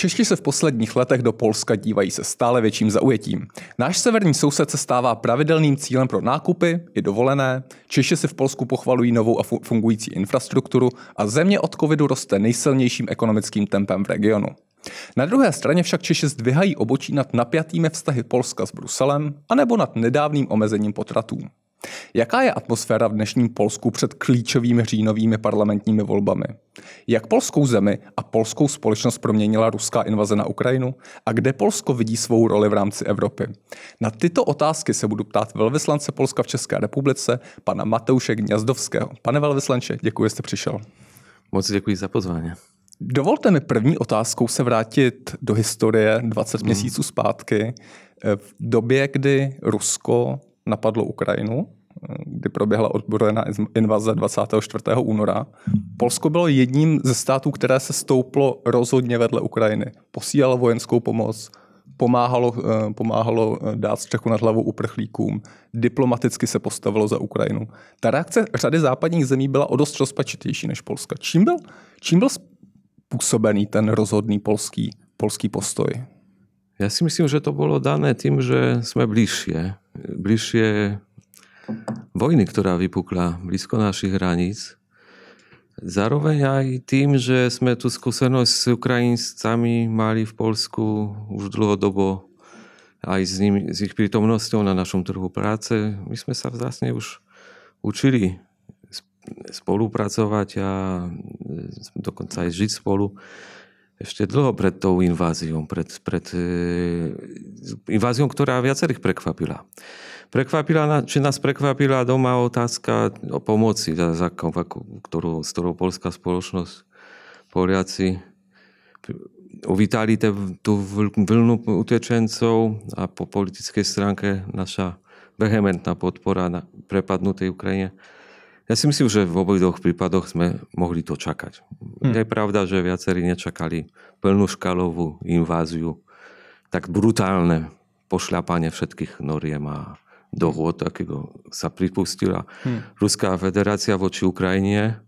Češi se v posledních letech do Polska dívají se stále větším zaujetím. Náš severní soused se stává pravidelným cílem pro nákupy i dovolené, Češi si v Polsku pochvalují novou a fungující infrastrukturu a země od covidu roste nejsilnějším ekonomickým tempem v regionu. Na druhé straně však Češi zdvihají obočí nad napjatými vztahy Polska s Bruselem anebo nad nedávným omezením potratů. Jaká je atmosféra v dnešním Polsku před klíčovými říjnovými parlamentními volbami? Jak polskou zemi a polskou společnost proměnila ruská invaze na Ukrajinu? A kde Polsko vidí svou roli v rámci Evropy? Na tyto otázky se budu ptát velvyslance Polska v České republice, pana Mateuše Gňazdovského. Pane velvyslanče, děkuji, že jste přišel. Moc děkuji za pozvání. Dovolte mi první otázkou se vrátit do historie 20 mm. měsíců zpátky. V době, kdy Rusko napadlo Ukrajinu, kdy proběhla odbrojená invaze 24. února. Polsko bylo jedním ze států, které se stouplo rozhodně vedle Ukrajiny. Posílalo vojenskou pomoc, pomáhalo, eh, pomáhalo eh, dát střechu nad hlavou uprchlíkům, diplomaticky se postavilo za Ukrajinu. Ta reakce řady západních zemí byla o dost rozpačitější než Polska. Čím byl, čím byl způsobený ten rozhodný polský, polský postoj? Ja si myslím, že to bolo dané tým, že sme bližšie. Bližšie vojny, ktorá vypukla blízko našich hraníc. Zároveň aj tým, že sme tu skúsenosť s Ukrajincami mali v Polsku už dlhodobo aj s, ním, s ich prítomnosťou na našom trhu práce. My sme sa vlastne už učili spolupracovať a dokonca aj žiť spolu ešte dlho pred tou inváziou, pred, pred e, inváziou, ktorá viacerých prekvapila. Prekvapila, či nás prekvapila doma otázka o pomoci, za, ktorú, s ktorou polská spoločnosť, Poliaci uvítali tú vlnu utečencov a po politickej stránke naša vehementná podpora na prepadnutej Ukrajine ja si myslím, že v obidvoch prípadoch sme mohli to čakať. Hmm. Je pravda, že viacerí nečakali plnú škalovú inváziu, tak brutálne pošľapanie všetkých noriem a dohôd, akého sa pripustila hmm. Ruská federácia voči Ukrajine.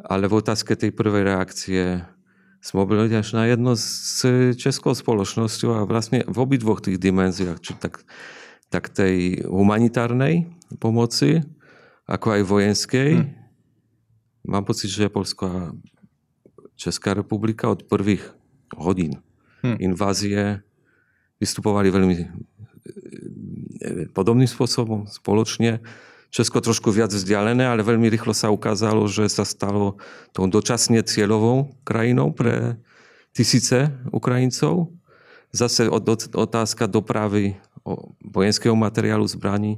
Ale v otázke tej prvej reakcie sme boli až na jedno s českou spoločnosťou a vlastne v obidvoch tých dimenziách, či tak, tak tej humanitárnej pomoci, ako aj vojenskej. Hm. Mám pocit, že Polsko a Česká republika od prvých hodín hm. invázie vystupovali veľmi e, podobným spôsobom, spoločne. Česko trošku viac vzdialené, ale veľmi rýchlo sa ukázalo, že sa stalo tou dočasne cieľovou krajinou pre tisíce Ukrajincov. Zase otázka dopravy vojenského materiálu, zbraní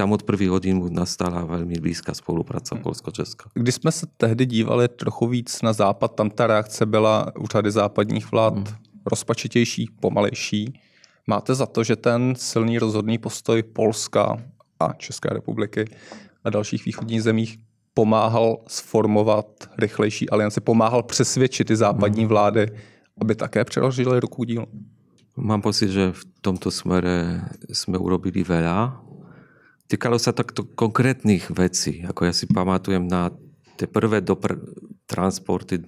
tam od prvých hodín nastala velmi blízká spolupráce Polsko-Česka. Když jsme se tehdy dívali trochu víc na západ, tam ta reakce byla u řady západních vlád hmm. rozpačitější, pomalejší. Máte za to, že ten silný rozhodný postoj Polska a České republiky a dalších východních zemích pomáhal sformovat rychlejší alianci, pomáhal přesvědčit ty západní hmm. vlády, aby také přeložili ruku díl? Mám pocit, že v tomto smere sme urobili veľa týkalo sa takto konkrétnych vecí. Ako ja si pamatujem na tie prvé dopr- transporty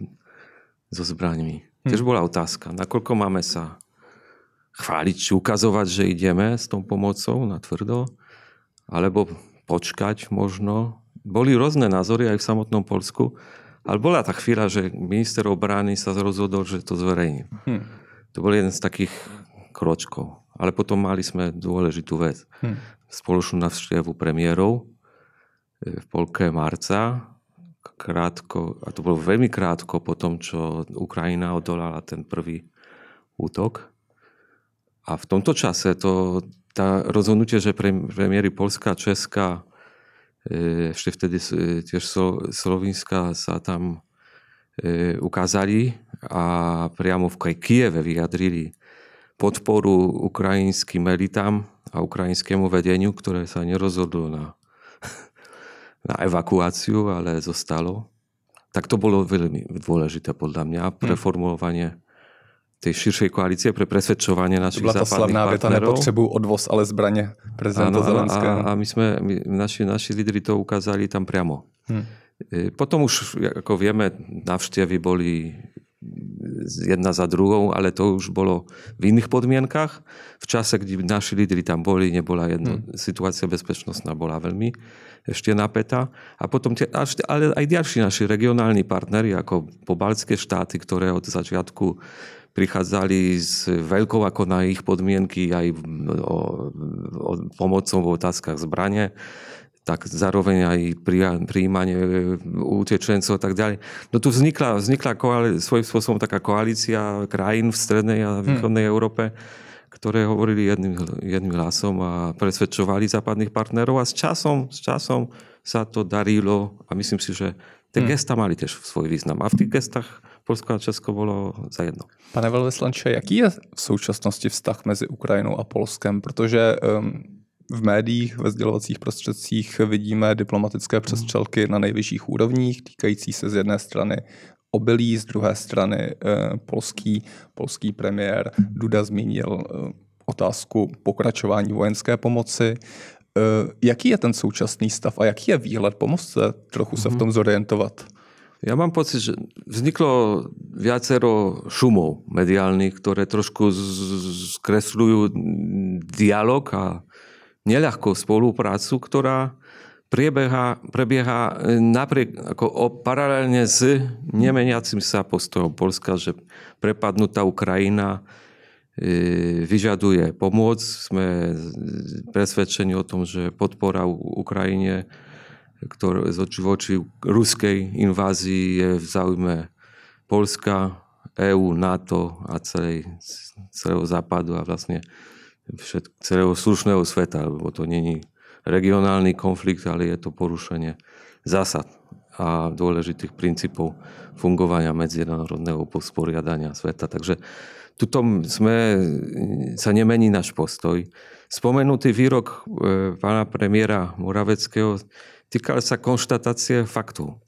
so zbraňmi. Hm. Tiež bola otázka, nakoľko máme sa chváliť, či ukazovať, že ideme s tou pomocou na tvrdo, alebo počkať možno. Boli rôzne názory aj v samotnom Polsku, ale bola tá chvíľa, že minister obrany sa rozhodol, že to zverejní. Hm. To bol jeden z takých kročkov. Ale potom mali sme dôležitú vec. Hm spoločnú navštevu premiérov e, v polke marca, krátko, a to bolo veľmi krátko po tom, čo Ukrajina odolala ten prvý útok. A v tomto čase to, tá rozhodnutie, že premiéry Polska Česka, e, ešte vtedy tiež Slovinska sa tam e, ukázali a priamo v Kieve vyjadrili podporu ukrajinským elitám a ukrajinskému vedeniu, ktoré sa nerozhodlo na, na evakuáciu, ale zostalo. Tak to bolo veľmi dôležité podľa mňa pre hm. formulovanie tej širšej koalície pre presvedčovanie našich západných partnerov. To bola tá slavná veta, nepotřebujú odvoz, ale zbranie prezidenta Zelenského. A, a my sme, my, naši, naši lídry to ukázali tam priamo. Hmm. Potom už, ako vieme, navštevy boli jedna za druhou, ale to už bolo v iných podmienkach. V čase, kdy naši lídry tam boli, nebola jedno, hmm. situácia bezpečnostná bola veľmi ešte napätá. A potom tie, ale aj ďalší naši regionálni partnery, ako pobaltské štáty, ktoré od začiatku prichádzali s veľkou ako na ich podmienky aj o, o pomocou v otázkach zbranie, tak zároveň aj prijímanie utečencov a tak ďalej. No tu vznikla, vznikla koali- svojím spôsobom taká koalícia krajín v strednej a hm. východnej hmm. Európe, ktoré hovorili jedným, jedným hlasom a presvedčovali západných partnerov a s časom, s časom sa to darilo a myslím si, že tie hmm. gesta mali tiež svoj význam. A v tých gestách Polsko a Česko bolo za jedno. Pane velvyslanče, jaký je v současnosti vztah mezi Ukrajinou a Polskem? Protože um, v médiích, ve sdělovacích prostředcích vidíme diplomatické hmm. přestřelky na nejvyšších úrovních, týkající se z jedné strany obilí, z druhé strany eh, polský, polský premiér Duda zmínil eh, otázku pokračování vojenské pomoci. Eh, jaký je ten současný stav a jaký je výhled? Pomozte trochu se v hmm. tom zorientovat. Ja mám pocit, že vzniklo viacero šumov mediálnych, ktoré trošku skresľujú dialog a neľahkú spoluprácu, ktorá prebieha, prebieha napriek, ako o, paralelne s nemeniacim sa postojom Polska, že prepadnutá Ukrajina e, vyžaduje pomoc. Sme presvedčení o tom, že podpora Ukrajine ktoré z oči voči ruskej invázii je záujme Polska, EÚ, NATO a celej, celého západu a vlastne všet, celého slušného sveta, lebo to není regionálny konflikt, ale je to porušenie zásad a dôležitých princípov fungovania medzinárodného posporiadania sveta. Takže tuto sme, sa nemení náš postoj. Spomenutý výrok e, pána premiéra Moraveckého týkal sa konštatácie faktov.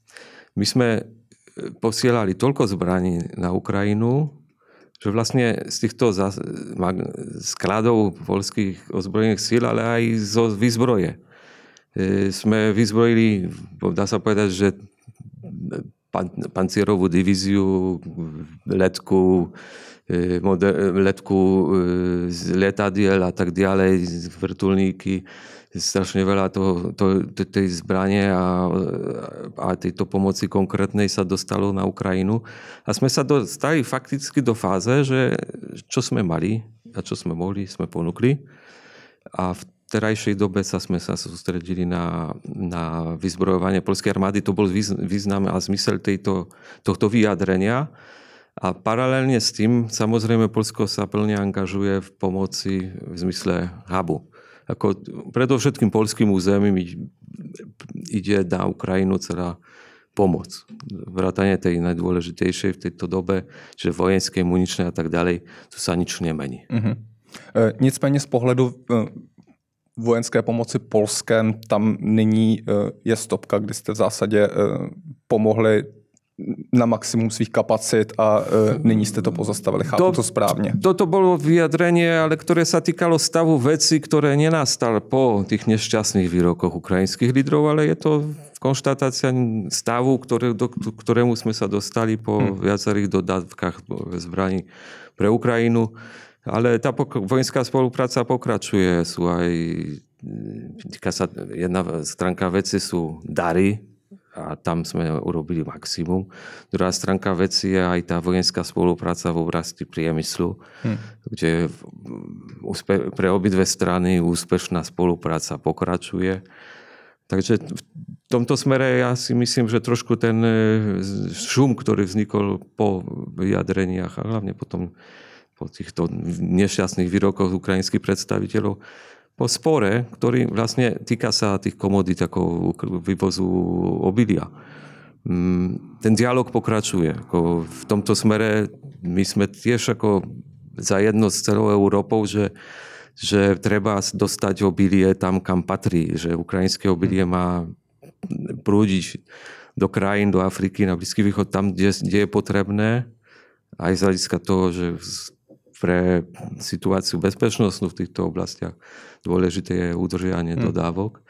My sme e, posielali toľko zbraní na Ukrajinu, že vlastne z týchto skladov polských ozbrojených síl, ale aj zo výzbroje. E, sme vyzbrojili, dá sa povedať, že pan, pancierovú divíziu, letku, e, letku z letadiel a tak ďalej, vrtulníky, strašne veľa toho, to, tej zbranie a, a tejto pomoci konkrétnej sa dostalo na Ukrajinu. A sme sa dostali fakticky do fáze, že čo sme mali a čo sme mohli, sme ponúkli. A v terajšej dobe sa sme sa sústredili na, na vyzbrojovanie polskej armády. To bol význam a zmysel tejto, tohto vyjadrenia. A paralelne s tým, samozrejme, Polsko sa plne angažuje v pomoci v zmysle hubu ako predovšetkým polským územím ide na Ukrajinu celá pomoc. Vrátanie tej najdôležitejšej v tejto dobe, že vojenské, muničné a tak ďalej, tu sa nič nemení. Uh-huh. E, nicméně z pohledu e, vojenské pomoci Polskem tam nyní e, je stopka, kdy jste v zásadě e, pomohli na maximum svých kapacít a e, nyní ste to pozastavili. Chápu to, to správne. Toto bolo vyjadrenie, ale ktoré sa týkalo stavu veci, ktoré nenastal po tých nešťastných výrokoch ukrajinských lídrov, ale je to konštatácia stavu, ktoré, do, ktorému sme sa dostali po hmm. viacerých dodávkach zbraní pre Ukrajinu. Ale tá pok- vojenská spolupráca pokračuje. Sú aj, týka sa, jedna stránka veci sú dary a tam sme urobili maximum. Druhá stránka veci je aj tá vojenská spolupráca v oblasti priemyslu, hm. kde pre obidve strany úspešná spolupráca pokračuje. Takže v tomto smere ja si myslím, že trošku ten e, šum, ktorý vznikol po vyjadreniach a hlavne potom po týchto nešťastných výrokoch ukrajinských predstaviteľov, po spore, ktorý vlastne týka sa tých komodít ako vývozu obilia. Mm, ten dialog pokračuje. Ako v tomto smere my sme tiež ako za jedno s celou Európou, že, že treba dostať obilie tam, kam patrí. Že ukrajinské obilie má prúdiť do krajín, do Afriky, na Blízky východ, tam, kde, kde je potrebné. Aj z hľadiska toho, že pre situáciu bezpečnostnú v týchto oblastiach dôležité je udržianie hmm. dodávok.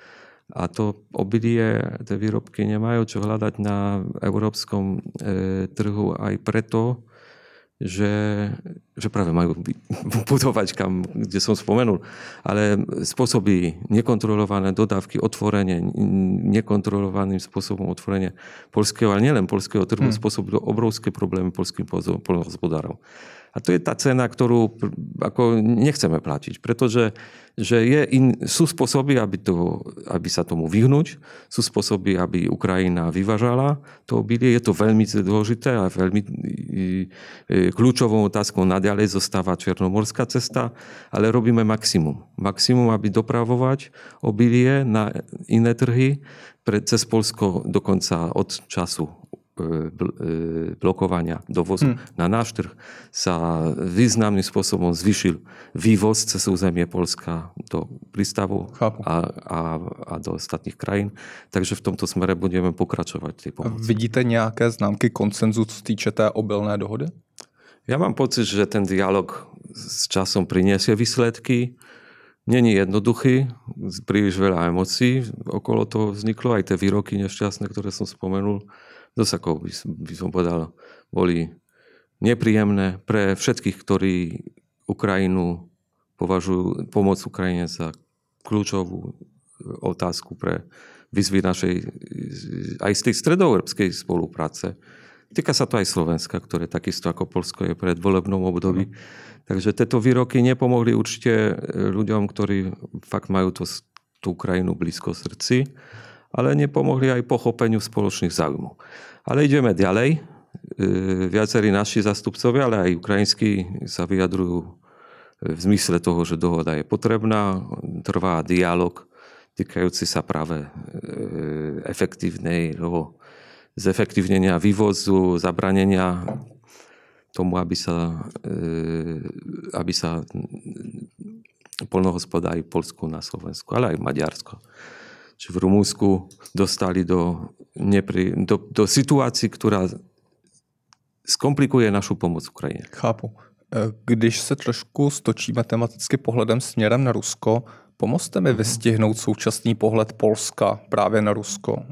A to obilie, tie výrobky nemajú čo hľadať na európskom e, trhu aj preto, že, že práve majú budovať kam, kde som spomenul. Ale spôsobí nekontrolované dodávky, otvorenie, nekontrolovaným spôsobom otvorenie polského, ale nielen polského trhu, hmm. spôsobí obrovské problémy polským polnohospodárom. A to je tá cena, ktorú ako nechceme platiť, pretože že je in, sú spôsoby, aby, to, aby sa tomu vyhnúť, sú spôsoby, aby Ukrajina vyvažala to obilie. Je to veľmi dôležité a veľmi kľúčovou otázkou naďalej zostáva Černomorská cesta, ale robíme maximum. Maximum, aby dopravovať obilie na iné trhy, pre, cez Polsko dokonca od času E, e, blokovania dovozu hmm. na náš trh sa významným spôsobom zvyšil vývoz cez územie Polska do prístavu a, a, a do ostatných krajín. Takže v tomto smere budeme pokračovať tej pomoci. Vidíte nějaké známky koncenzu, co týče té obilné dohody? Ja mám pocit, že ten dialog s časom priniesie výsledky. Není jednoduchý, príliš veľa emócií okolo toho vzniklo, aj tie výroky nešťastné, ktoré som spomenul dosakov by, by som povedal, boli nepríjemné pre všetkých, ktorí Ukrajinu považujú, pomoc Ukrajine za kľúčovú otázku pre výzvy našej aj z tej stredoeurópskej spolupráce. Týka sa to aj Slovenska, ktoré takisto ako Polsko je pred volebnom období. Mm. Takže tieto výroky nepomohli určite ľuďom, ktorí fakt majú to, tú Ukrajinu blízko srdci ale nepomohli aj pochopeniu spoločných záujmov. Ale ideme ďalej. E, viacerí naši zastupcovia, ale aj ukrajinskí sa vyjadrujú v zmysle toho, že dohoda je potrebná, trvá dialog týkajúci sa práve e, efektívnej zefektívnenia vývozu, zabranenia tomu, aby sa, e, aby sa polnohospodári Polsku na Slovensku, ale aj Maďarsko či v Rumúnsku dostali do, nepri, do, do situácií, ktorá zkomplikuje našu pomoc Ukrajině. Chápu. E, když se trošku stočíme tematicky pohledem směrem na Rusko, pomozte mi mhm. vystihnout současný pohled Polska právě na Rusko. E,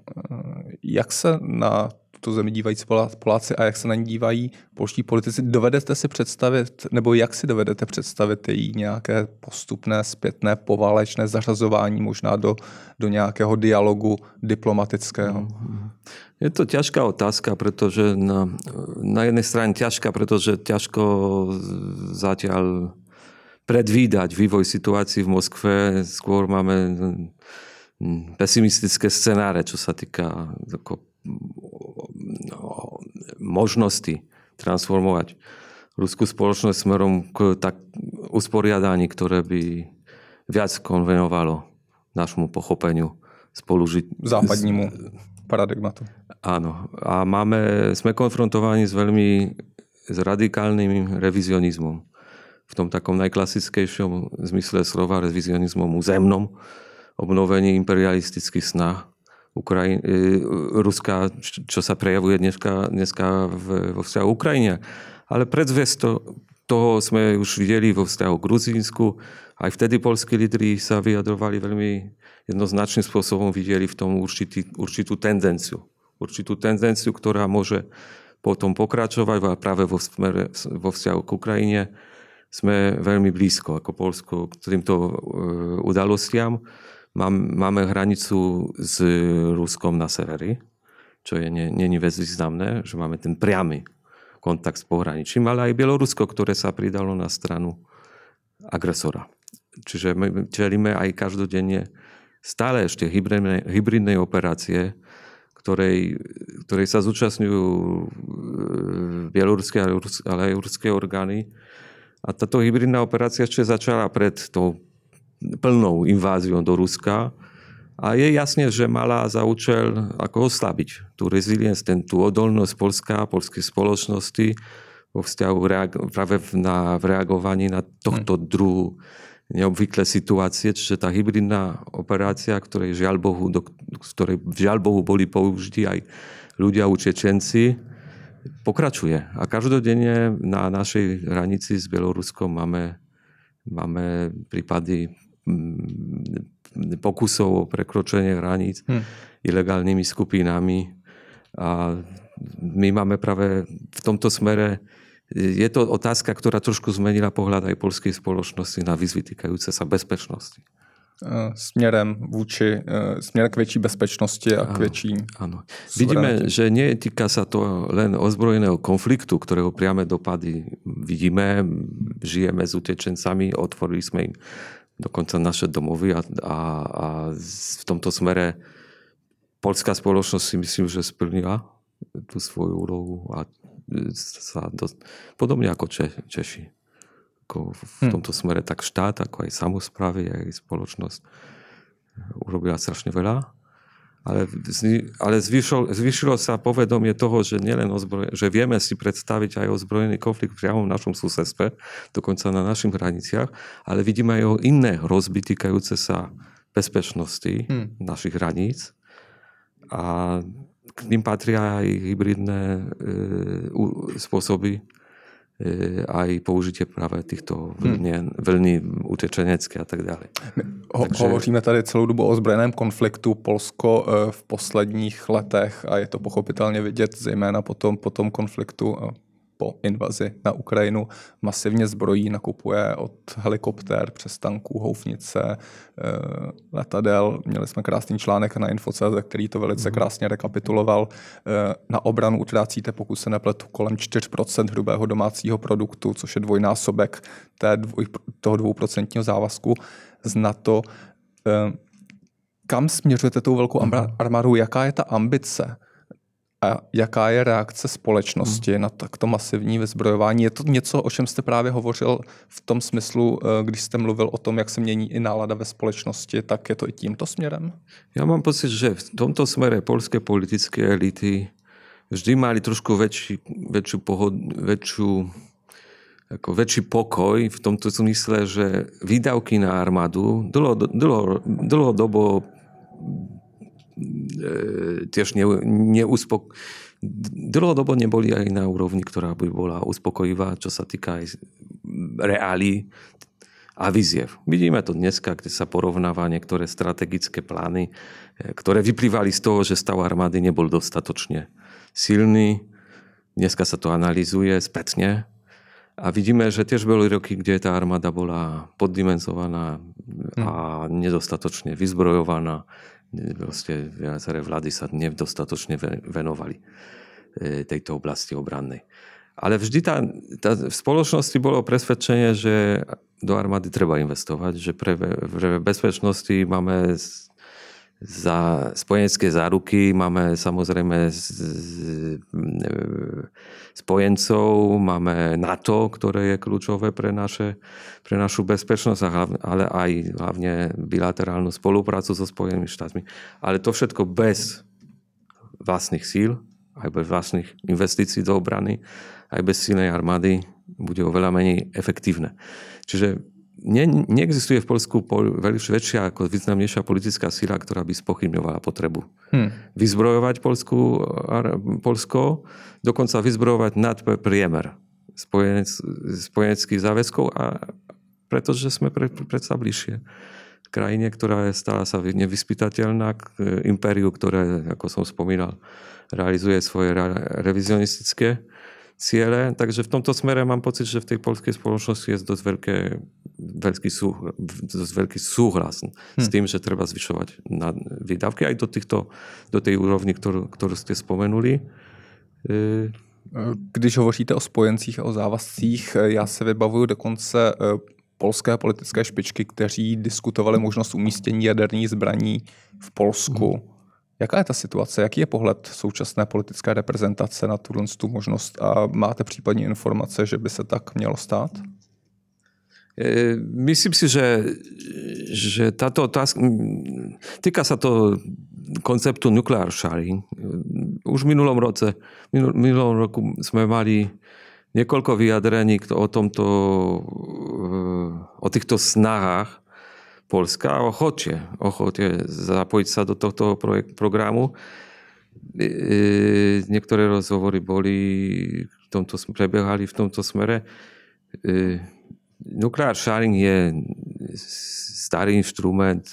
jak se na tuto zemi dívají Poláci a jak se na ní dívají polští politici. Dovedete si představit, nebo jak si dovedete představit její nějaké postupné, zpětné, poválečné zařazování možná do, do nějakého dialogu diplomatického? Mm-hmm. Je to ťažká otázka, pretože na, na jednej strane ťažká, pretože ťažko zatiaľ predvídať vývoj situácií v Moskve. Skôr máme pesimistické scenáre, čo sa týka ako možnosti transformovať ruskú spoločnosť smerom k tak usporiadaní, ktoré by viac konvenovalo našemu pochopeniu spolužiť. Západnímu paradigmatu. Áno. A máme, sme konfrontovaní s veľmi s radikálnym revizionizmom. V tom takom najklasickejšom zmysle slova revizionizmom územnom, obnovení imperialistických snah Ukrajin, e, Ruska, čo sa prejavuje dneska, dneska v, vo vzťahu Ukrajine. Ale predzvesť to, toho sme už videli vo vzťahu k Gruzínsku. Aj vtedy polskí lídry sa vyjadrovali veľmi jednoznačným spôsobom, videli v tom určitý, určitú tendenciu. Určitú tendenciu, ktorá môže potom pokračovať práve vo, smere, vo vzťahu k Ukrajine sme veľmi blízko ako Polsko k týmto e, udalostiam. Máme hranicu s Ruskom na severi, čo je není vec významné, že máme ten priamy kontakt s pohraničím, ale aj Bielorusko, ktoré sa pridalo na stranu agresora. Čiže my čelíme aj každodenne stále ešte hybridnej, hybridnej operácie, ktorej, ktorej sa zúčastňujú e, bieloruské, ale aj ruské orgány. A táto hybridná operácia ešte začala pred tou plnou inváziou do Ruska. A je jasne, že mala za účel ako oslabiť tú resilience, ten, tú odolnosť Polska, polskej spoločnosti vo vzťahu reag- práve na, v reagovaní na tohto hm. druhu neobvyklé situácie, čiže tá hybridná operácia, ktorej žiaľ Bohu, do, ktorej žiaľ Bohu boli použití aj ľudia, učečenci, pokračuje. A každodenne na našej hranici s Bieloruskom máme, máme prípady Mm, pokusov o prekročenie hraníc hmm. ilegálnymi skupinami. A my máme práve v tomto smere je to otázka, ktorá trošku zmenila pohľad aj polskej spoločnosti na výzvy týkajúce sa bezpečnosti. Směrem vůči, směrem k väčší bezpečnosti a k väčší Áno. Vidíme, že netýka sa to len ozbrojeného konfliktu, ktorého priame dopady vidíme. Žijeme s utečencami, otvorili sme im dokonca naše domovy a, a, a v tomto smere polská spoločnosť si myslím, že splnila tú svoju úlohu a sa dosť, podobne ako Če, Češi. Ako v hm. tomto smere tak štát, ako aj samozprávy, aj spoločnosť urobila strašne veľa. Ale, ale zvyšilo, zvyšilo sa povedomie toho, že, nielen ozbroje, že vieme si predstaviť aj ozbrojený konflikt priamo v našom susedstve, dokonca na našich hraniciach, ale vidíme aj iné hrozby týkajúce sa bezpečnosti hmm. našich hraníc. A k ním patria aj hybridné e, spôsoby, aj použitie práve týchto vlnien, hmm. vlny utečenecké a tak ďalej. Ho, Takže... Hovoříme tady celou dobu o ozbrojeném konfliktu. Polsko e, v posledních letech, a je to pochopitelně vidět zejména po tom, po tom konfliktu po invazi na Ukrajinu masivně zbrojí, nakupuje od helikoptér přes tanků, houfnice, eh, letadel. Měli jsme krásný článek na Info.cz, který to velice mhm. krásně rekapituloval. Eh, na obranu utrácíte, pokud se nepletu, kolem 4% hrubého domácího produktu, což je dvojnásobek té dvoj, toho dvouprocentního závazku z NATO. Eh, kam směřujete tou velkou mhm. armádou? Jaká je ta ambice? A jaká je reakce společnosti hmm. na takto masivní vyzbrojování? Je to něco, o čem jste právě hovořil v tom smyslu, eh, když jste mluvil o tom, jak se mění i nálada ve společnosti, tak je to i tímto směrem? Já mám pocit, že v tomto smere polské politické elity vždy mali trošku väčší, väčšiu, pohod, väčšiu ako väčší pokoj v tomto zmysle, že výdavky na armádu dlho, dlho, dlhodobo E, tiež ne, neuspok... Dlhodobo neboli aj na úrovni, ktorá by bola uspokojivá, čo sa týka aj reálí a viziev. Vidíme to dneska, kde sa porovnáva niektoré strategické plány, e, ktoré vyplývali z toho, že stav armády nebol dostatočne silný. Dneska sa to analýzuje spätne a vidíme, že tiež boli roky, kde tá armáda bola poddimenzovaná a hm. nedostatočne vyzbrojovaná proste viaceré vlády sa nedostatočne venovali e, tejto oblasti obrannej. Ale vždy tá, tá, v spoločnosti bolo presvedčenie, že do armády treba investovať, že pre, pre bezpečnosti máme za spojenecké záruky, máme samozrejme z, spojencov, máme NATO, ktoré je kľúčové pre, naše, pre našu bezpečnosť, ale aj hlavne bilaterálnu spoluprácu so Spojenými štátmi. Ale to všetko bez vlastných síl, aj bez vlastných investícií do obrany, aj bez silnej armády bude oveľa menej efektívne. Čiže ne, neexistuje v Polsku pol, väčšia ako významnejšia politická sila, ktorá by spochybňovala potrebu hmm. vyzbrojovať Polsku, Polsko, dokonca vyzbrojovať nad priemer spojenec, spojeneckých záväzkov a pretože sme pre, predsa bližšie krajine, ktorá je stále sa nevyspytateľná k impériu, ktoré, ako som spomínal, realizuje svoje revizionistické ciele. Takže v tomto smere mám pocit, že v tej polskej spoločnosti je dosť veľké, veľký, sú, dosť veľký súhlas hm. s tým, že treba zvyšovať na výdavky aj do, týchto, do tej úrovni, ktorú, ktorú ste spomenuli. E... Když hovoříte o spojencích a o závazcích, já se vybavuju dokonce e, polské politické špičky, kteří diskutovali možnost umístění jaderných zbraní v Polsku. Hmm. Jaká je ta situace? Jaký je pohled současné politické reprezentace na tuhle tu možnost? A máte případně informace, že by se tak mělo stát? E, myslím si, že, že táto otázka, týka sa to konceptu nuclear sharing. Už v minulom roce, minul, minulom roku sme mali niekoľko vyjadrení o tomto, e, o týchto snahách Polska ochocie, ochocie zapojiť sa do tohto projekt, programu. Niektoré rozhovory boli, v tomto, prebiehali v tomto smere. Nuclear sharing je starý inštrument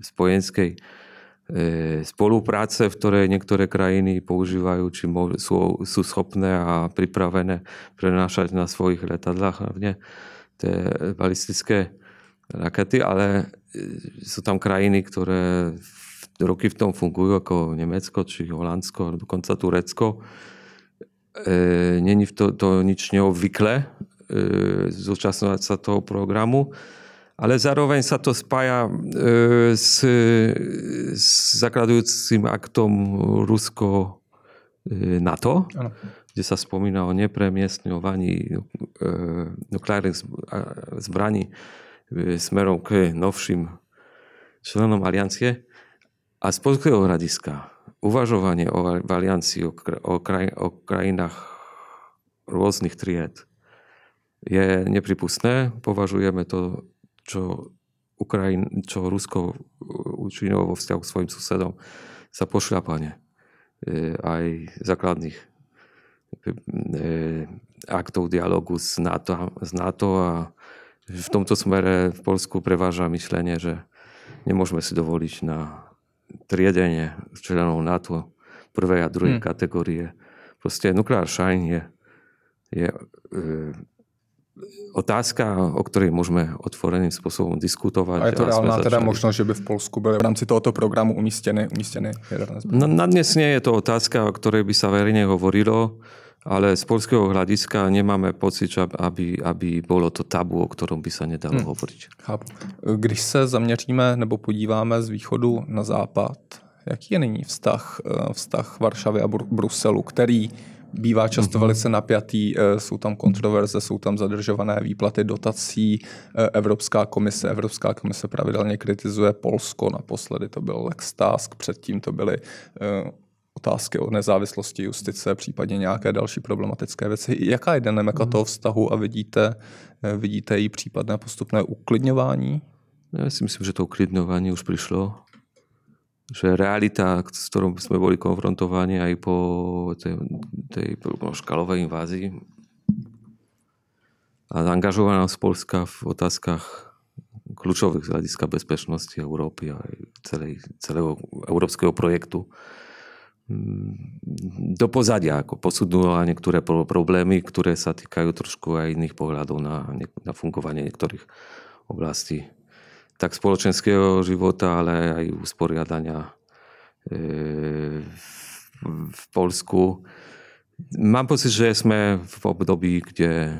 spojenskej spolupráce, v ktorej niektoré krajiny používajú, či sú, sú schopné a pripravené prenášať na svojich letadlách hlavne tie balistické rakety, ale sú tam krajiny, ktoré roky v tom fungujú, ako Nemecko, či Holandsko, dokonca Turecko. E, Není to, to nič neobvyklé, e, zúčastňovať sa toho programu ale zároveň sa to spája e, s, s zakladujúcim aktom Rusko e, NATO, ano. kde sa spomína o nepremiestňovaní e, nukleárnych zbraní smerom k novším členom aliancie. A z polského hľadiska uvažovanie o aliancii, o, o, kraj, o krajinách rôznych tried je nepripustné. Považujeme to čo, Ukrajin, čo Rusko učinilo vo vzťahu k svojim susedom, sa pošľapane e, aj základných e, aktov dialogu s NATO, s NATO a v tomto smere v Polsku preváža myšlenie, že nemôžeme si dovoliť na triedenie členov NATO prvej a druhej hmm. kategórie. Proste nukleár shine je, je e, otázka, o ktorej môžeme otvoreným spôsobom diskutovať. A je to reálna teda možnosť, že by v Polsku byly v rámci tohoto programu umístěny, umístěny jaderné zbraně? No, na dnes nie je to otázka, o ktorej by sa verejne hovorilo, ale z polského hľadiska nemáme pocit, aby, aby bolo to tabu, o ktorom by sa nedalo hmm. hovoriť. Chápu. Když se zaměříme nebo podíváme z východu na západ, jaký je nyní vztah, eh, vztah Varšavy a Bruselu, který bývá často mm-hmm. velice napjatý, eh, jsou tam kontroverze, jsou tam zadržované výplaty dotací. Eh, Evropská komise, Evropská komise pravidelně kritizuje Polsko, naposledy to byl Lex Task, předtím to byly otázky o nezávislosti justice, případně nějaké další problematické věci. Jaká je dynamika mm-hmm. toho vztahu a vidíte, vidíte její případné postupné uklidňování? Ja si myslím, že to uklidňovanie už prišlo že realita, s ktorou sme boli konfrontovaní aj po tej, tej škalovej invázii a angažovanosť Polska v otázkach kľúčových z hľadiska bezpečnosti Európy a aj celej, celého európskeho projektu do pozadia, ako posudnula niektoré problémy, ktoré sa týkajú trošku aj iných pohľadov na, na fungovanie niektorých oblastí tak spoločenského života, ale aj usporiadania e, v Polsku. Mám pocit, že sme v období, kde e,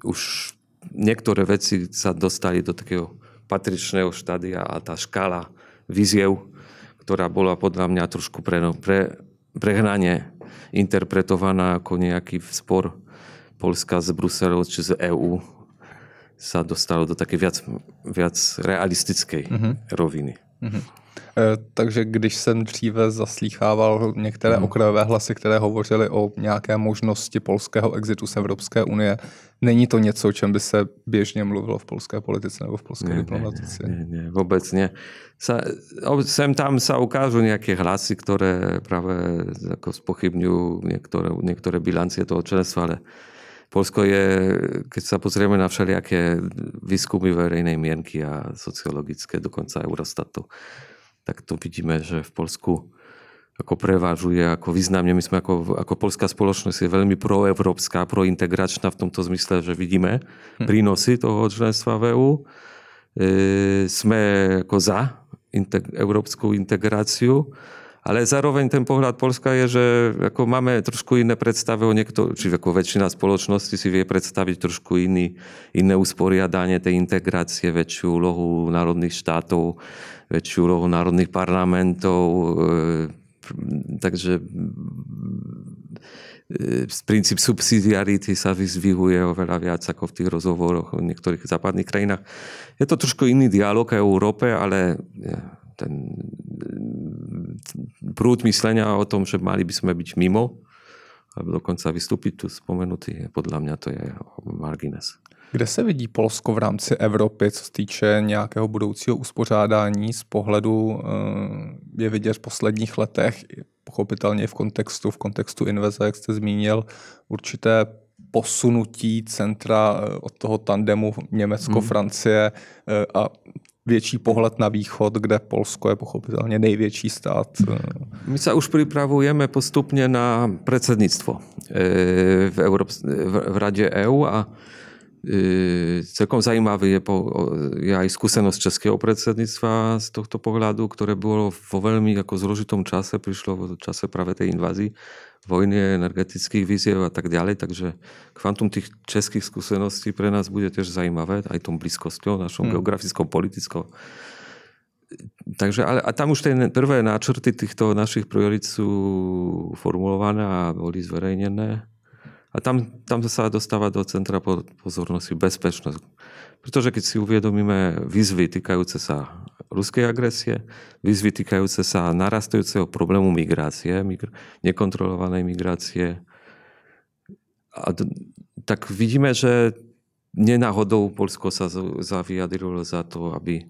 už niektoré veci sa dostali do takého patričného štádia a tá škála víziev, ktorá bola podľa mňa trošku pre, pre, prehnanie interpretovaná ako nejaký spor Polska z Bruselu či z EÚ sa dostalo do také viac, viac realistickej uh-huh. roviny. Uh-huh. E, takže když jsem dříve zaslýchával některé uh-huh. okrajové hlasy, které hovořily o nějaké možnosti polského exitu z Evropské unie, není to něco, o čem by se běžně mluvilo v polské politice nebo v polské nie, diplomatice? Nie, nie, vôbec nie. Sa, sem tam sa ukážu nejaké hlasy, ktoré práve ako spochybňujú niektoré, niektoré bilancie toho členstva, ale Polsko je, keď sa pozrieme na všelijaké výskumy verejnej mienky a sociologické, dokonca Eurostatu, tak to vidíme, že v Polsku ako prevážuje, ako významne. My sme ako, ako polská spoločnosť je veľmi proevropská, prointegračná v tomto zmysle, že vidíme prínosy toho členstva v EU. E, sme ako za integ- európsku integráciu ale zároveň ten pohľad Polska je, že ako máme trošku iné predstavy o niekto, či ako väčšina spoločnosti si vie predstaviť trošku iný, iné usporiadanie tej integrácie, väčšiu úlohu národných štátov, väčšiu úlohu národných parlamentov. E, takže e, princíp subsidiarity sa vyzvihuje oveľa viac ako v tých rozhovoroch v niektorých západných krajinách. Je to trošku iný dialog aj v Európe, ale ten prúd myslenia o tom, že mali by sme byť mimo, alebo dokonca vystúpiť tu spomenutý, podľa mňa to je margines. Kde se vidí Polsko v rámci Evropy, co se týče nějakého budoucího uspořádání z pohledu eh, je vidět v posledních letech, pochopitelně v kontextu, v kontextu invaze, jak jste zmínil, určité posunutí centra eh, od toho tandemu Německo-Francie a větší pohled na východ, kde Polsko je pochopitelně největší stát. My sa už pripravujeme postupne na predsedníctvo v, Európs- v Rade EÚ a celkom zaujímavý je, po, je aj skúsenosť českého predsedníctva z tohto pohľadu, ktoré bolo vo veľmi ako zložitom čase, prišlo v čase práve tej invázii vojny, energetických víziev a tak ďalej, takže kvantum tých českých skúseností pre nás bude tiež zaujímavé, aj tom blízkosťou, našou hmm. geografickou, politickou. Takže, ale, a tam už tie prvé náčrty týchto našich priorit sú formulované a boli zverejnené. A tam, tam sa dostáva do centra pozornosti bezpečnosť. Pretože keď si uvedomíme výzvy týkajúce sa ruskej agresie, výzvy týkajúce sa narastajúceho problému migrácie, migr- nekontrolovanej migrácie, a tak vidíme, že nenáhodou Polsko sa zaviadrilo za to, aby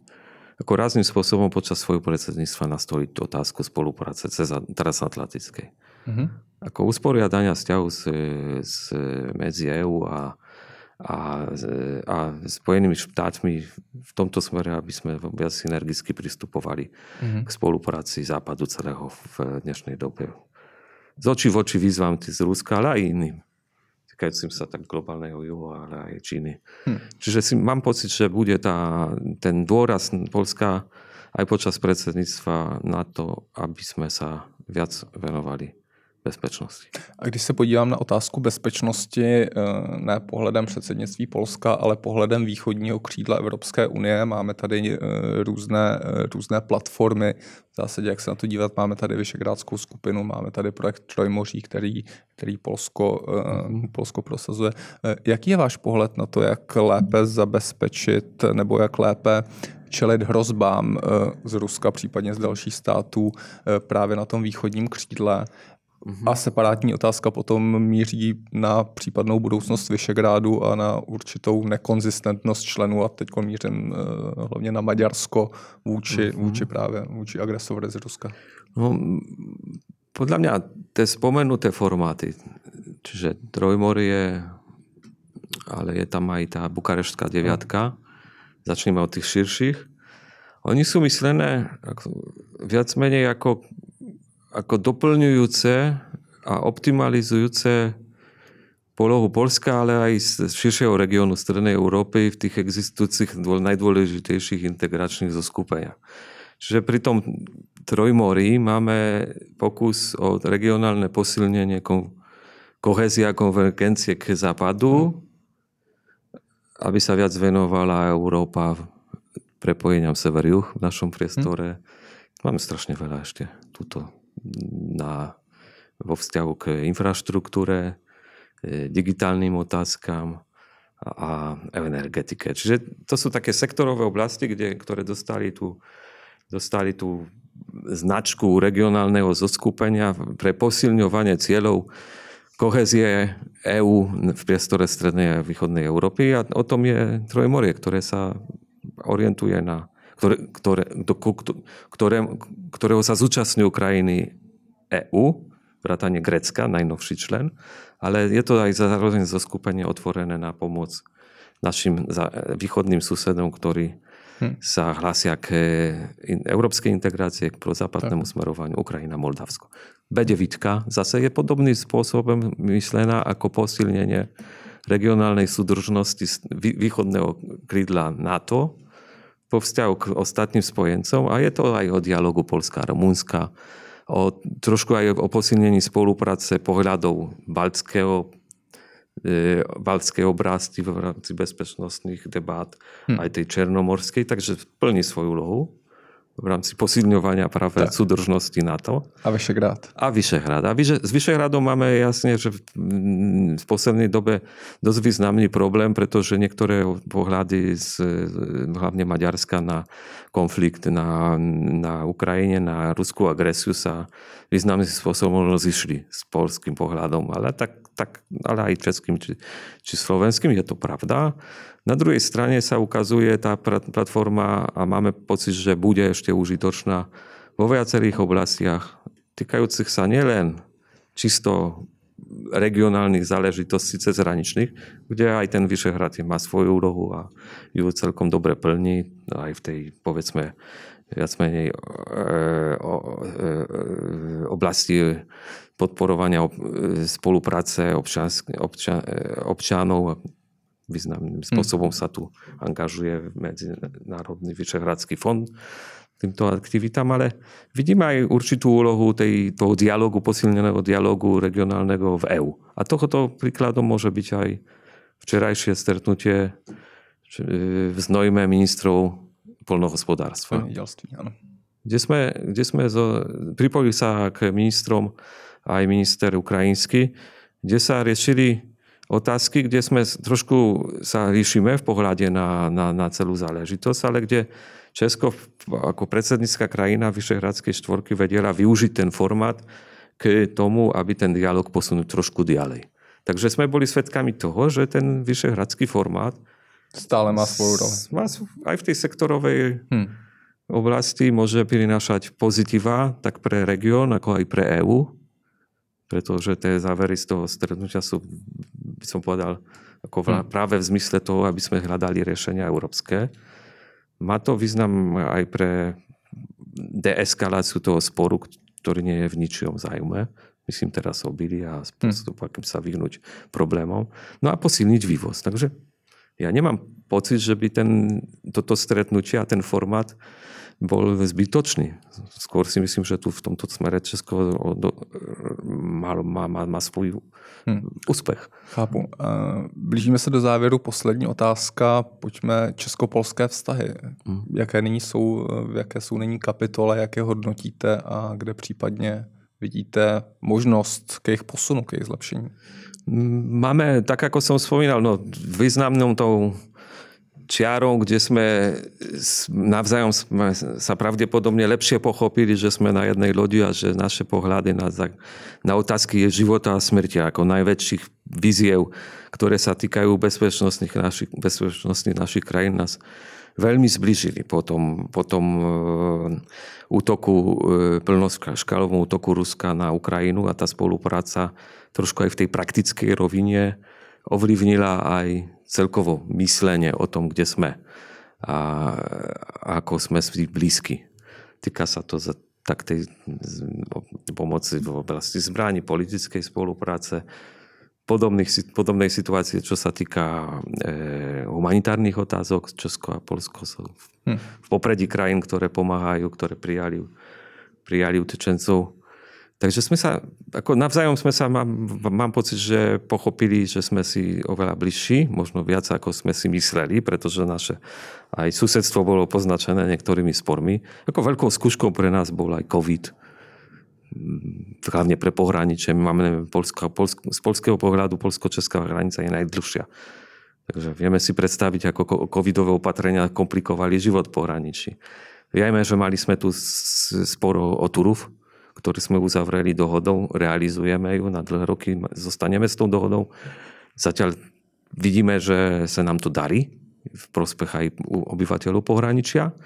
ako rázným spôsobom počas svojho predsedníctva nastoliť otázku spolupráce cez transatlantickej. Mm-hmm. Ako usporiadania vzťahu s, s, medzi EU a, a, a Spojenými štátmi v tomto smere, aby sme viac synergicky pristupovali mm-hmm. k spolupráci západu celého v dnešnej dobe. Z očí v oči výzvam z Ruska, ale aj iným týkajúcim sa tak globálneho juhu, ale aj Číny. Hm. Čiže si, mám pocit, že bude tá, ten dôraz Polska aj počas predsedníctva na to, aby sme sa viac venovali bezpečnosti. A když se podívám na otázku bezpečnosti, eh, ne pohledem předsednictví Polska, ale pohledem východního křídla Evropské unie, máme tady eh, různé, eh, různé platformy. V zásadě, jak se na to dívat, máme tady Vyšegrádskou skupinu, máme tady projekt Trojmoří, který, který Polsko, Polsko prosazuje. Jaký je váš pohled na to, jak lépe zabezpečit nebo jak lépe čelit hrozbám z Ruska, případně z dalších států právě na tom východním křídle? Mm-hmm. A separátní otázka potom míří na případnou budoucnost Vyšegrádu a na určitou nekonzistentnost členů a teď mířím uh, hlavně na Maďarsko vůči, mm-hmm. vůči právě vůči agresorovi z Ruska. No, podľa mňa tie spomenuté formáty, čiže Trojmorie, ale je tam aj tá bukareštská deviatka, začneme od tých širších, oni sú myslené viac menej ako ako doplňujúce a optimalizujúce polohu Polska, ale aj z širšieho regiónu Strednej Európy v tých existujúcich najdôležitejších integračných zoskupeniach. Čiže pri tom Trojmorí máme pokus o regionálne posilnenie kohézia konvergencie k západu, aby sa viac venovala Európa prepojeniam sever-juh v našom priestore. Máme strašne veľa ešte túto na, vo vzťahu k infraštruktúre, e, digitálnym otázkam a energetike. Čiže to sú také sektorové oblasti, kde, ktoré dostali tú, dostali tú značku regionálneho zoskupenia pre posilňovanie cieľov kohezie EÚ v priestore strednej a východnej Európy a o tom je Trojmorie, ktoré sa orientuje na ktoré, ktoré, do, ktoré, ktorého sa zúčastňujú krajiny EÚ, vrátane Grécka, najnovší člen, ale je to aj zároveň zoskupenie otvorené na pomoc našim východným susedom, ktorí hm. sa hlasia k európskej integrácie, k prozápadnému smerovaniu Ukrajina, Moldavsko. B9 zase je podobným spôsobom myslená ako posilnenie regionálnej súdržnosti východného krídla NATO vo vzťahu k ostatným spojencom a je to aj o dialogu Polska a Rumunska, o, trošku aj o posilnení spolupráce pohľadov baltského e, baltskej oblasti v rámci bezpečnostných debát, hm. aj tej černomorskej, takže plní svoju úlohu v rámci posilňovania práve tak. súdržnosti NATO. A Vyšehrad. A Vyšehrad. A vyše, s Vyšehradom máme jasne, že v, v poslednej dobe dosť významný problém, pretože niektoré pohľady z hlavne Maďarska na konflikt na, na Ukrajine, na ruskú agresiu sa významným spôsobom rozišli s polským pohľadom, ale, tak, tak, ale aj českým či, či slovenským, je to pravda. Na druhej strane sa ukazuje tá platforma a máme pocit, že bude ešte užitočná vo viacerých oblastiach, týkajúcich sa nielen čisto regionálnych záležitostí cezhraničných, kde aj ten Vyšehrad má svoju úlohu a ju celkom dobre plní aj v tej, povedzme, viac menej e, e, oblasti podporovania spolupráce občan, občan, občanov významným spôsobom sa tu angažuje Medzinárodný Vyšehradský fond týmto aktivitám, ale vidíme aj určitú úlohu tej, toho dialogu, posilneného dialogu regionálneho v EÚ. A tohoto príkladom môže byť aj včerajšie stretnutie v znojme ministrov polnohospodárstva. Kde sme, kde sme zo, pripojili sa k ministrom aj minister ukrajinský, kde sa riešili otázky, kde sme trošku sa líšime v pohľade na, na, na celú záležitosť, ale kde Česko ako predsednícka krajina Vyšehradskej štvorky vedela využiť ten formát k tomu, aby ten dialog posunul trošku ďalej. Takže sme boli svedkami toho, že ten vyšehradský formát stále má svoju rolu. Má aj v tej sektorovej hmm. oblasti môže prinášať pozitíva tak pre región, ako aj pre EÚ pretože tie závery z toho stretnutia sú, by som povedal, ako hmm. práve v zmysle toho, aby sme hľadali riešenia európske. Má to význam aj pre deeskaláciu toho sporu, ktorý nie je v ničom zájme. Myslím teraz obily a spôsob, hmm. akým sa vyhnúť problémom. No a posilniť vývoz. Takže ja nemám pocit, že by ten, toto stretnutie a ten formát bol zbytočný. Skôr si myslím, že tu v tomto smere Česko má, má, má, má svůj hmm. úspěch. Chápu. Blížíme se do závěru. Poslední otázka. Pojďme česko-polské vztahy. Hmm. Jaké, nyní jsou, jaké jsou nyní kapitole, jaké hodnotíte a kde případně vidíte možnost k jejich posunu, k jejich zlepšení? Máme, tak ako som spomínal, no, významnou tou čiarou, kde sme navzájom sme sa pravdepodobne lepšie pochopili, že sme na jednej lodi a že naše pohľady na, na otázky života a smrti ako najväčších víziev, ktoré sa týkajú bezpečnostných našich, bezpečnostných našich krajín, nás veľmi zbližili po tom, po tom e, útoku, e, plnoškálovom útoku Ruska na Ukrajinu a tá spolupráca trošku aj v tej praktickej rovine ovlivnila aj celkovo myslenie o tom, kde sme a ako sme si blízky. Týka sa to za tak tej pomoci v oblasti zbraní, politickej spolupráce, podobných, podobnej situácie, čo sa týka e, humanitárnych otázok. Česko a Polsko sú hm. v popredí krajín, ktoré pomáhajú, ktoré prijali, prijali utečencov. Takže sme sa, ako navzájom sme sa, mám, mám pocit, že pochopili, že sme si oveľa bližší, možno viac ako sme si mysleli, pretože naše aj susedstvo bolo poznačené niektorými spormi. Ako veľkou skúškou pre nás bol aj COVID, hlavne pre pohraničie. My máme Polsko, Polsko, z polského pohľadu polsko-česká hranica je najdlhšia. Takže vieme si predstaviť, ako covidové opatrenia komplikovali život pohraničí. Vieme, že mali sme tu spor o Turów, ktorý sme uzavreli dohodou, realizujeme ju na dlhé roky, zostaneme s tou dohodou. Zatiaľ vidíme, že sa nám to darí v prospech aj obyvateľov pohraničia.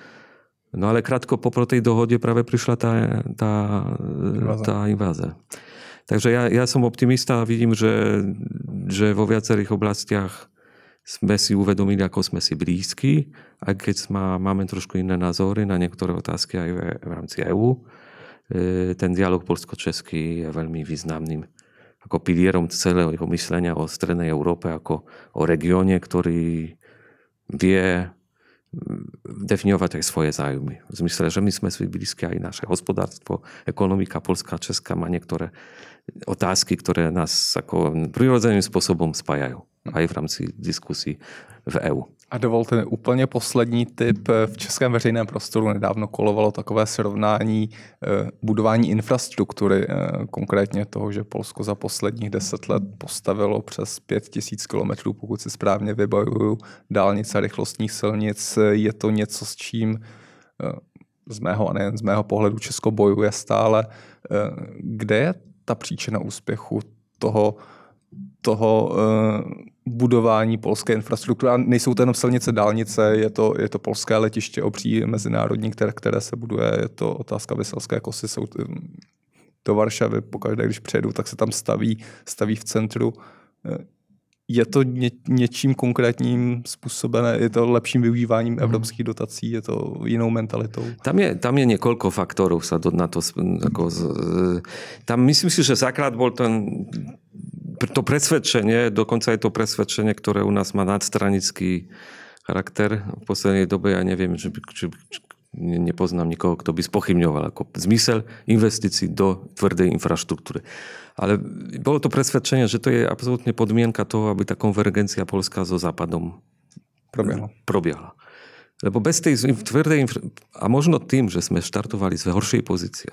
No ale krátko po tej dohode práve prišla tá, tá, tá invázia. Takže ja, ja som optimista a vidím, že, že vo viacerých oblastiach sme si uvedomili, ako sme si blízki, aj keď má, máme trošku iné názory na niektoré otázky aj v, v rámci EÚ. E, ten dialog polsko-český je veľmi významným ako pilierom celého myslenia o Strednej Európe, ako o regióne, ktorý vie definovať aj svoje zájmy. V zmysle, že my sme si blízke aj naše hospodárstvo, ekonomika Polska a Česká má niektoré otázky, ktoré nás ako prirodzeným spôsobom spájajú aj v rámci diskusí v EU. A dovolte úplně poslední tip. V českém veřejném prostoru nedávno kolovalo takové srovnání eh, budování infrastruktury, eh, konkrétně toho, že Polsko za posledních deset let postavilo přes pět tisíc kilometrů, pokud si správně vybavuju, dálnice rychlostních silnic. Je to něco, s čím eh, z mého a nejen z mého pohledu Česko bojuje stále. Kde je ta příčina úspěchu toho, toho budování polské infrastruktury. A nejsou to jenom silnice, dálnice, je to, je to polské letiště obří mezinárodní, které, které se buduje, je to otázka Vyselské kosy, jsou do Varšavy, pokaždé, když přijedu, tak se tam staví, staví v centru. Eh, je to ně, něčím konkrétním způsobené, je to lepším využíváním mm. evropských dotací, je to jinou mentalitou? Tam je, tam je niekoľko faktorov sa do, na to, ako, tam myslím si, že základ bol ten to presvedčenie, dokonca je to presvedčenie, ktoré u nás má nadstranický charakter. V poslednej dobe ja neviem, že, či, či, nepoznám nikoho, kto by spochybňoval ako zmysel investícií do tvrdej infraštruktúry. Ale bolo to presvedčenie, že to je absolútne podmienka toho, aby tá konvergencia Polska so Západom probiehla. probiehla. Lebo bez tej tvrdej infra... a možno tým, že sme štartovali z horšej pozície,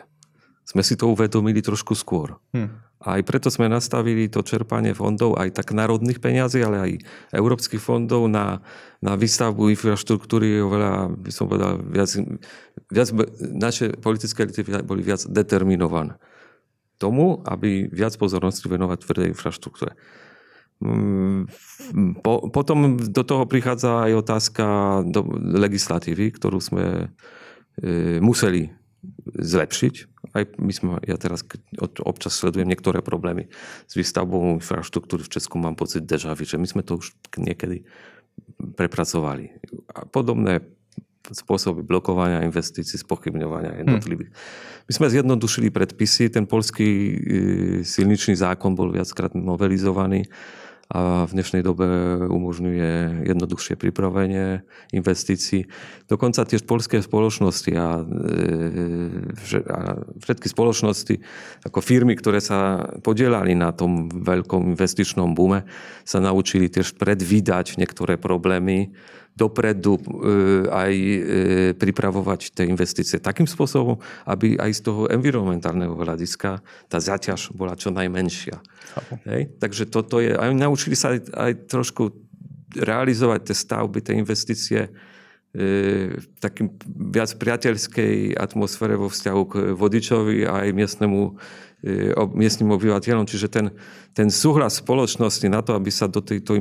sme si to uvedomili trošku skôr. Hmm. A aj preto sme nastavili to čerpanie fondov, aj tak národných peniazí, ale aj európskych fondov na, na výstavbu infraštruktúry oveľa, by som povedal, viac, viac, naše politické elity boli viac determinované tomu, aby viac pozornosti venovať tvrdej infraštruktúre. Mm, po, potom do toho prichádza aj otázka do legislatívy, ktorú sme e, museli zlepšiť aj my sme, ja teraz občas sledujem niektoré problémy s výstavbou infraštruktúry v Česku, mám pocit deja že my sme to už niekedy prepracovali. A podobné spôsoby blokovania investícií, spochybňovania hm. jednotlivých. Hmm. My sme zjednodušili predpisy, ten polský e, silničný zákon bol viackrát novelizovaný a v dnešnej dobe umožňuje jednoduchšie pripravenie investícií. Dokonca tiež polské spoločnosti a, e, a všetky spoločnosti ako firmy, ktoré sa podielali na tom veľkom investičnom bume, sa naučili tiež predvídať niektoré problémy dopredu e, aj e, pripravovať tie investície takým spôsobom, aby aj z toho environmentálneho hľadiska tá zaťaž bola čo najmenšia. Hej? Takže toto je, aj naučili sa aj, aj trošku realizovať tie stavby, tie investície v takým viac priateľskej atmosfére vo vzťahu k vodičovi a aj miestnemu E, miestnym obyvateľom. Čiže ten, ten súhlas spoločnosti na to, aby sa do tejto,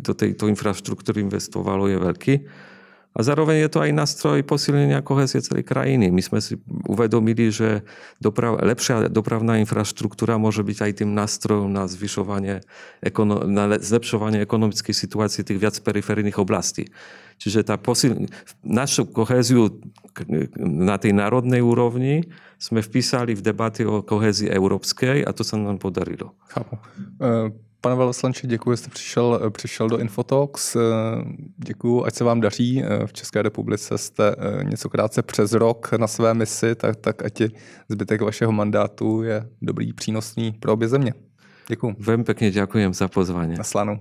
do tejto infraštruktúry investovalo, je veľký. A zároveň je to aj nástroj posilnenia kohezie celej krajiny. My sme si uvedomili, že doprav, lepšia dopravná infraštruktúra môže byť aj tým nástrojom na zvyšovanie, na zlepšovanie ekonomickej situácie tých viac periférnych oblastí. Čiže tá posil, našu kohéziu na tej národnej úrovni sme vpísali v debaty o kohezii európskej a to sa nám podarilo. Chápu. E, pane Veloslanče, děkuji, že jste přišel, přišel do Infotox. E, děkuji, ať se vám daří. E, v České republice jste něco krátce přes rok na své misi, tak, tak ať zbytek vašeho mandátu je dobrý, přínosný pro obě země. Děkuji. Veľmi pekne ďakujem za pozvanie. Na slanu.